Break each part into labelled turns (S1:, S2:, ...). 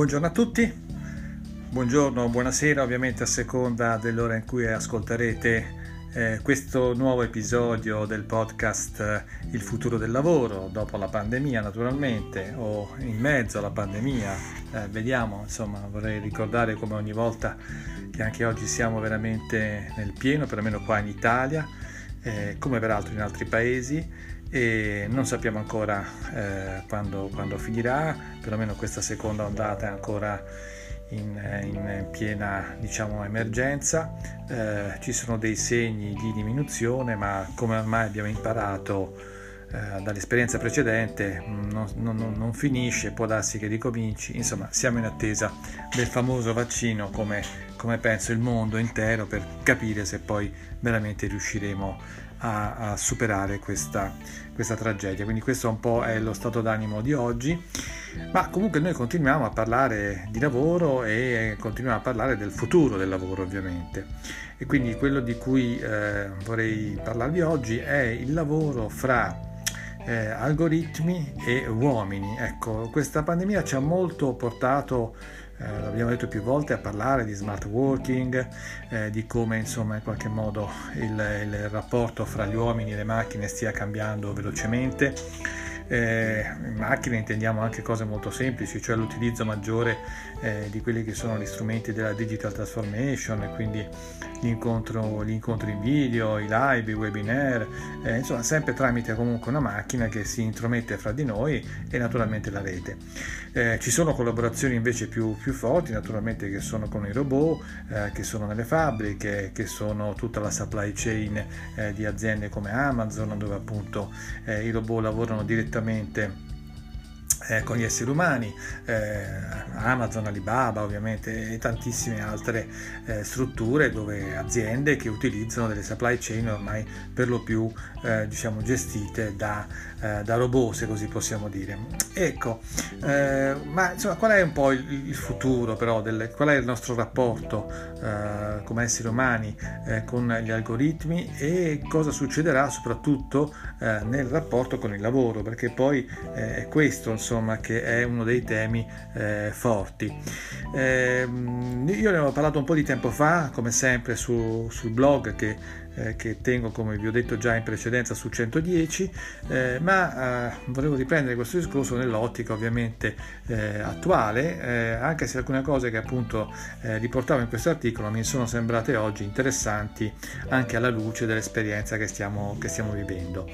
S1: Buongiorno a tutti, buongiorno, buonasera ovviamente a seconda dell'ora in cui ascolterete eh, questo nuovo episodio del podcast eh, Il futuro del lavoro, dopo la pandemia naturalmente o in mezzo alla pandemia, eh, vediamo, insomma vorrei ricordare come ogni volta che anche oggi siamo veramente nel pieno, perlomeno qua in Italia, eh, come peraltro in altri paesi e non sappiamo ancora eh, quando, quando, finirà, perlomeno questa seconda ondata è ancora in, in piena diciamo, emergenza, eh, ci sono dei segni di diminuzione ma come ormai abbiamo imparato eh, dall'esperienza precedente non, non, non, finisce, può darsi che ricominci, insomma siamo in attesa del famoso vaccino come, come penso il mondo intero per capire se poi veramente riusciremo a, a superare questa, questa tragedia. Quindi questo un po' è lo stato d'animo di oggi, ma comunque noi continuiamo a parlare di lavoro e continuiamo a parlare del futuro del lavoro ovviamente. E quindi quello di cui eh, vorrei parlarvi oggi è il lavoro fra eh, algoritmi e uomini. Ecco, questa pandemia ci ha molto portato eh, l'abbiamo detto più volte, a parlare di smart working, eh, di come insomma in qualche modo il, il rapporto fra gli uomini e le macchine stia cambiando velocemente. Eh, in macchina intendiamo anche cose molto semplici, cioè l'utilizzo maggiore eh, di quelli che sono gli strumenti della digital transformation, e quindi l'incontro, gli incontri in video, i live, i webinar, eh, insomma sempre tramite comunque una macchina che si intromette fra di noi e naturalmente la rete. Eh, ci sono collaborazioni invece più, più, forti, naturalmente che sono con i robot, eh, che sono nelle fabbriche, che sono tutta la supply chain eh, di aziende come Amazon, dove appunto i robot lavorano direttamente eh, con gli esseri umani, eh, Amazon, Alibaba ovviamente e tantissime altre eh, strutture dove aziende che utilizzano delle supply chain ormai per lo più eh, diciamo gestite da, eh, da, robot se così possiamo dire. Ecco, eh, ma insomma qual è un po' il, il futuro però, del, qual è il nostro rapporto come esseri umani con gli algoritmi e cosa succederà soprattutto nel rapporto con il lavoro perché poi è questo insomma insomma, che è uno dei temi eh, forti. Eh, io ne ho parlato un po' di tempo fa, come sempre, su, sul blog che, eh, che, tengo, come vi ho detto già in precedenza, su 110, eh, ma eh, volevo riprendere questo discorso nell'ottica ovviamente eh, attuale, anche se alcune cose che appunto riportavo in questo articolo mi sono sembrate oggi interessanti anche alla luce dell'esperienza che stiamo, che stiamo vivendo.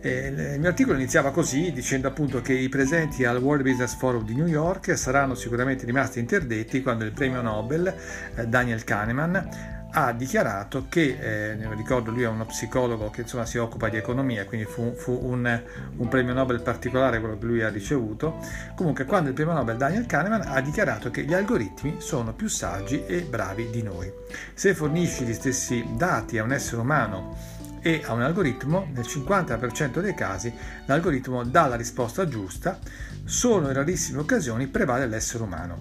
S1: Eh, il mio articolo iniziava così, dicendo appunto che i presenti al World Business Forum di New York saranno sicuramente rimasti interdetti quando il premio Nobel eh, Daniel Kahneman ha dichiarato che, eh, ricordo lui è uno psicologo che insomma si occupa di economia, quindi fu, fu un, un, premio Nobel particolare quello che lui ha ricevuto, comunque quando il premio Nobel Daniel Kahneman ha dichiarato che gli algoritmi sono più saggi e bravi di noi. Se fornisci gli stessi dati a un essere umano e a un algoritmo, nel 50% dei casi l'algoritmo dà la risposta giusta, solo in rarissime occasioni prevale l'essere umano.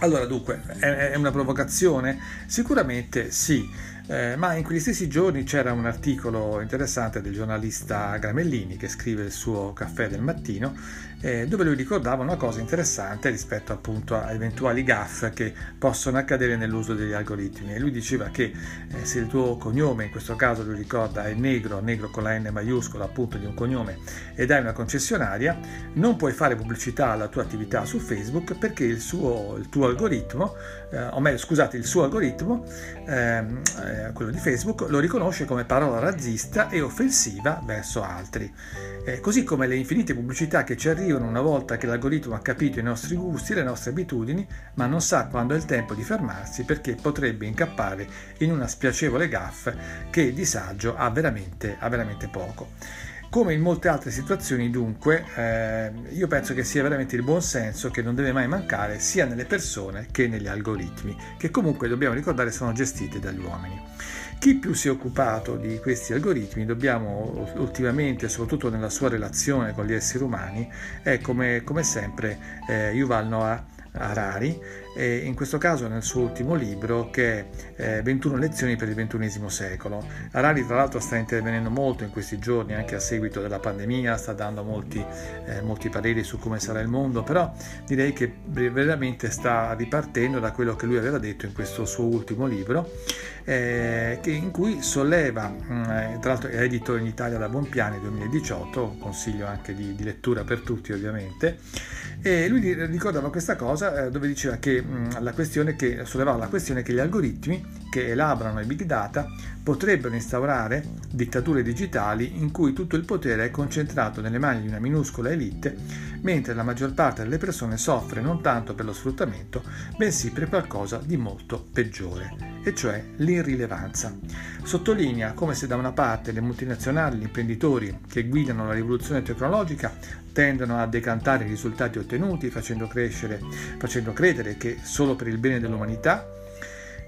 S1: Allora dunque, è una provocazione? Sicuramente sì, eh, ma in quegli stessi giorni c'era un articolo interessante del giornalista Gramellini che scrive il suo caffè del mattino eh, dove lui ricordava una cosa interessante rispetto appunto a eventuali gaff che possono accadere nell'uso degli algoritmi. E lui diceva che eh, se il tuo cognome in questo caso lui ricorda è negro, negro con la N maiuscola appunto di un cognome ed hai una concessionaria non puoi fare pubblicità alla tua attività su Facebook perché il, suo, il tuo algoritmo eh, o meglio scusate il suo algoritmo ehm, eh, quello di Facebook lo riconosce come parola razzista e offensiva verso altri eh, così come le infinite pubblicità che ci arrivano una volta che l'algoritmo ha capito i nostri gusti e le nostre abitudini, ma non sa quando è il tempo di fermarsi perché potrebbe incappare in una spiacevole gaffa che di saggio ha veramente, ha veramente poco. Come in molte altre situazioni, dunque, eh, io penso che sia veramente il buon senso che non deve mai mancare sia nelle persone che negli algoritmi, che comunque dobbiamo ricordare sono gestiti dagli uomini. Chi più si è occupato di questi algoritmi, dobbiamo ultimamente, soprattutto nella sua relazione con gli esseri umani, è come, come sempre eh, Yuval Noah Harari, e in questo caso nel suo ultimo libro che è eh, 21 lezioni per il XXI secolo. Harari tra l'altro sta intervenendo molto in questi giorni anche a seguito della pandemia, sta dando molti, eh, molti pareri su come sarà il mondo, però direi che veramente sta ripartendo da quello che lui aveva detto in questo suo ultimo libro, eh, in cui solleva, mm, eh, tra l'altro è edito in Italia da Bonpiani 2018, un consiglio anche di, di lettura per tutti ovviamente, e lui ricordava questa cosa eh, dove diceva che mh, la questione che sollevava la questione che gli algoritmi che elaborano i big data potrebbero instaurare dittature digitali in cui tutto il potere è concentrato nelle mani di una minuscola elite, mentre la maggior parte delle persone soffre non tanto per lo sfruttamento, bensì per qualcosa di molto peggiore, e cioè l'irrilevanza. Sottolinea come se da una parte le multinazionali, gli imprenditori che guidano la rivoluzione tecnologica tendono a decantare i risultati ottenuti facendo, crescere, facendo credere che solo per il bene dell'umanità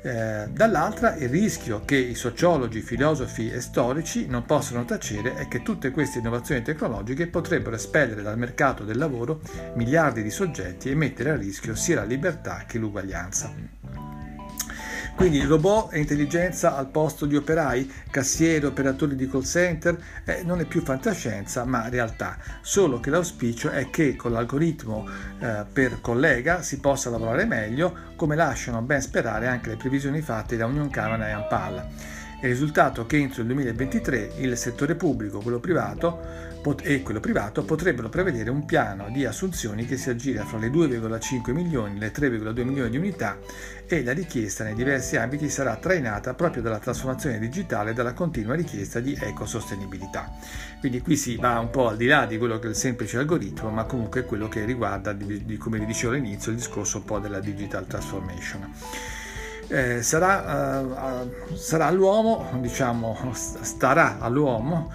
S1: eh, dall'altra il rischio che i sociologi, filosofi e storici non possano tacere è che tutte queste innovazioni tecnologiche potrebbero espellere dal mercato del lavoro miliardi di soggetti e mettere a rischio sia la libertà che l'uguaglianza. Quindi robot e intelligenza al posto di operai, cassieri, operatori di call center, eh, non è più fantascienza ma realtà, solo che l'auspicio è che con l'algoritmo eh, per collega si possa lavorare meglio, come lasciano ben sperare anche le previsioni fatte da Union Canada e Ampal. Il risultato è che entro il 2023 il settore pubblico quello privato, e quello privato potrebbero prevedere un piano di assunzioni che si aggira fra le 2,5 milioni e le 3,2 milioni di unità e la richiesta nei diversi ambiti sarà trainata proprio dalla trasformazione digitale e dalla continua richiesta di ecosostenibilità. Quindi qui si va un po' al di là di quello che è il semplice algoritmo, ma comunque quello che riguarda, come vi dicevo all'inizio, il discorso un po' della digital transformation eh, sarà, uh, sarà, all'uomo, diciamo, starà all'uomo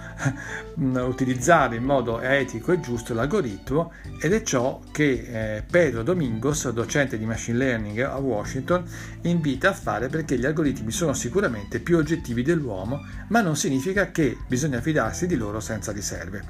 S1: utilizzare in modo etico e giusto l'algoritmo ed è ciò che eh, Pedro Domingos, docente di machine learning a Washington, invita a fare perché gli algoritmi sono sicuramente più oggettivi dell'uomo, ma non significa che bisogna fidarsi di loro senza riserve.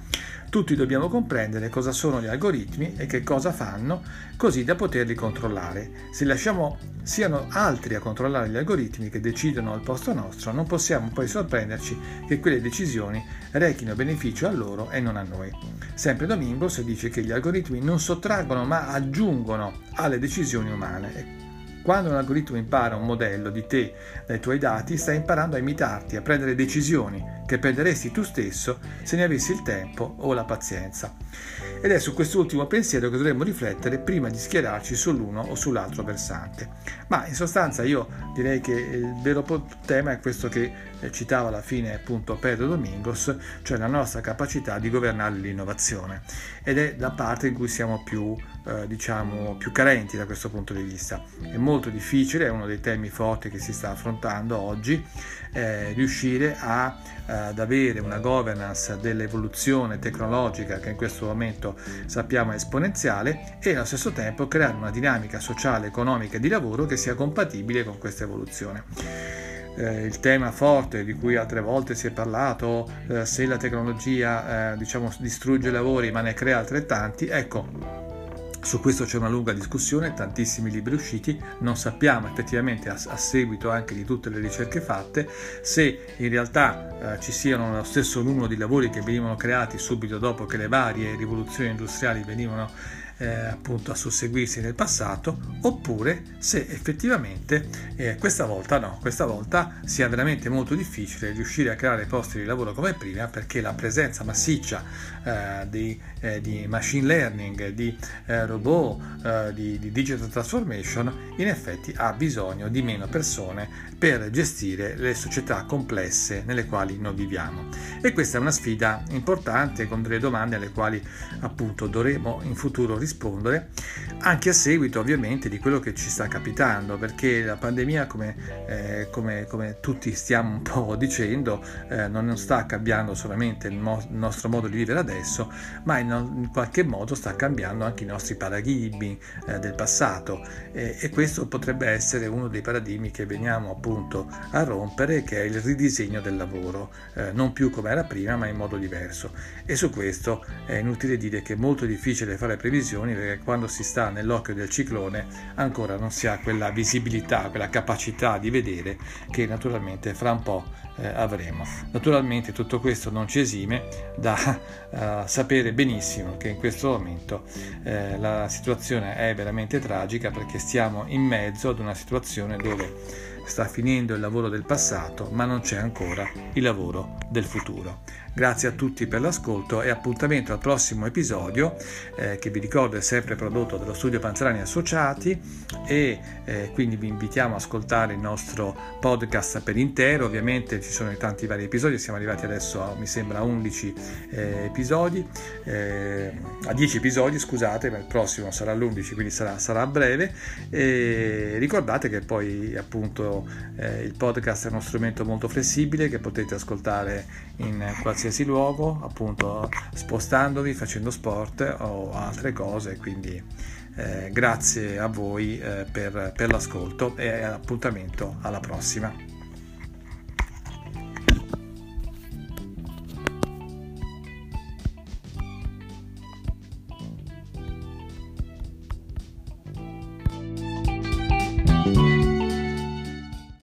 S1: Tutti dobbiamo comprendere cosa sono gli algoritmi e che cosa fanno, così da poterli controllare. Se lasciamo siano altri a controllare gli algoritmi che decidono al posto nostro, non possiamo poi sorprenderci che quelle decisioni rechino beneficio a loro e non a noi. Sempre Domingos dice che gli algoritmi non sottraggono ma aggiungono alle decisioni umane quando un algoritmo impara un modello di te dai tuoi dati, sta imparando a imitarti, a prendere decisioni che prenderesti tu stesso se ne avessi il tempo o la pazienza. Ed è su quest'ultimo pensiero che dovremmo riflettere prima di schierarci sull'uno o sull'altro versante. Ma in sostanza io direi che il vero tema è questo che eh, citava alla fine appunto Pedro Domingos, cioè la nostra capacità di governare l'innovazione. Ed è la parte in cui siamo più, eh, diciamo, più carenti da questo punto di vista. È molto difficile, è uno dei temi forti che si sta affrontando oggi, eh, riuscire a, eh, ad avere una governance dell'evoluzione tecnologica che in questo momento sappiamo è esponenziale e allo stesso tempo creare una dinamica sociale, economica e di lavoro che sia compatibile con questa evoluzione. Eh, il tema forte di cui altre volte si è parlato, eh, se la tecnologia eh, diciamo, distrugge lavori ma ne crea altrettanti, ecco, su questo c'è una lunga discussione, tantissimi libri usciti, non sappiamo effettivamente a, a seguito anche di tutte le ricerche fatte se in realtà eh, ci siano lo stesso numero di lavori che venivano creati subito dopo che le varie rivoluzioni industriali venivano eh, appunto a susseguirsi nel passato oppure se effettivamente eh, questa volta no, questa volta sia veramente molto difficile riuscire a creare posti di lavoro come prima perché la presenza massiccia eh, di, eh, di, machine learning, di eh, robot, eh, di, di digital transformation in effetti ha bisogno di meno persone per gestire le società complesse nelle quali noi viviamo. E questa è una sfida importante con delle domande alle quali appunto dovremo in futuro rispondere anche a seguito ovviamente di quello che ci sta capitando, perché la pandemia, come, eh, come, come tutti stiamo un po' dicendo, eh, non sta cambiando solamente il, mo- il, nostro modo di vivere adesso, ma in, in, qualche modo sta cambiando anche i nostri paradigmi eh, del passato e questo potrebbe essere uno dei paradigmi che veniamo appunto a rompere, che è il ridisegno del lavoro, eh, non più come era prima, ma in modo diverso. E su questo è inutile dire che è molto difficile fare previsioni perché quando si sta nell'occhio del ciclone ancora non si ha quella visibilità, quella capacità di vedere che naturalmente fra un po' eh, avremo. Naturalmente tutto questo non ci esime da uh, sapere benissimo che in questo momento eh, la situazione è veramente tragica perché stiamo in mezzo ad una situazione dove sta finendo il lavoro del passato ma non c'è ancora il lavoro del futuro. Grazie a tutti per l'ascolto e appuntamento al prossimo episodio eh, che vi ricordo è sempre prodotto dallo studio Panzerani Associati e eh, quindi vi invitiamo ad ascoltare il nostro podcast per intero, ovviamente ci sono tanti vari episodi, siamo arrivati adesso a mi sembra 11 eh, episodi, eh, a 10 episodi scusate, ma il prossimo sarà l'11 quindi sarà, sarà breve e ricordate che poi appunto eh, il podcast è uno strumento molto flessibile che potete ascoltare in qualsiasi luogo, appunto spostandovi, facendo sport o altre cose. Quindi eh, grazie a voi eh, per, per l'ascolto e appuntamento alla prossima.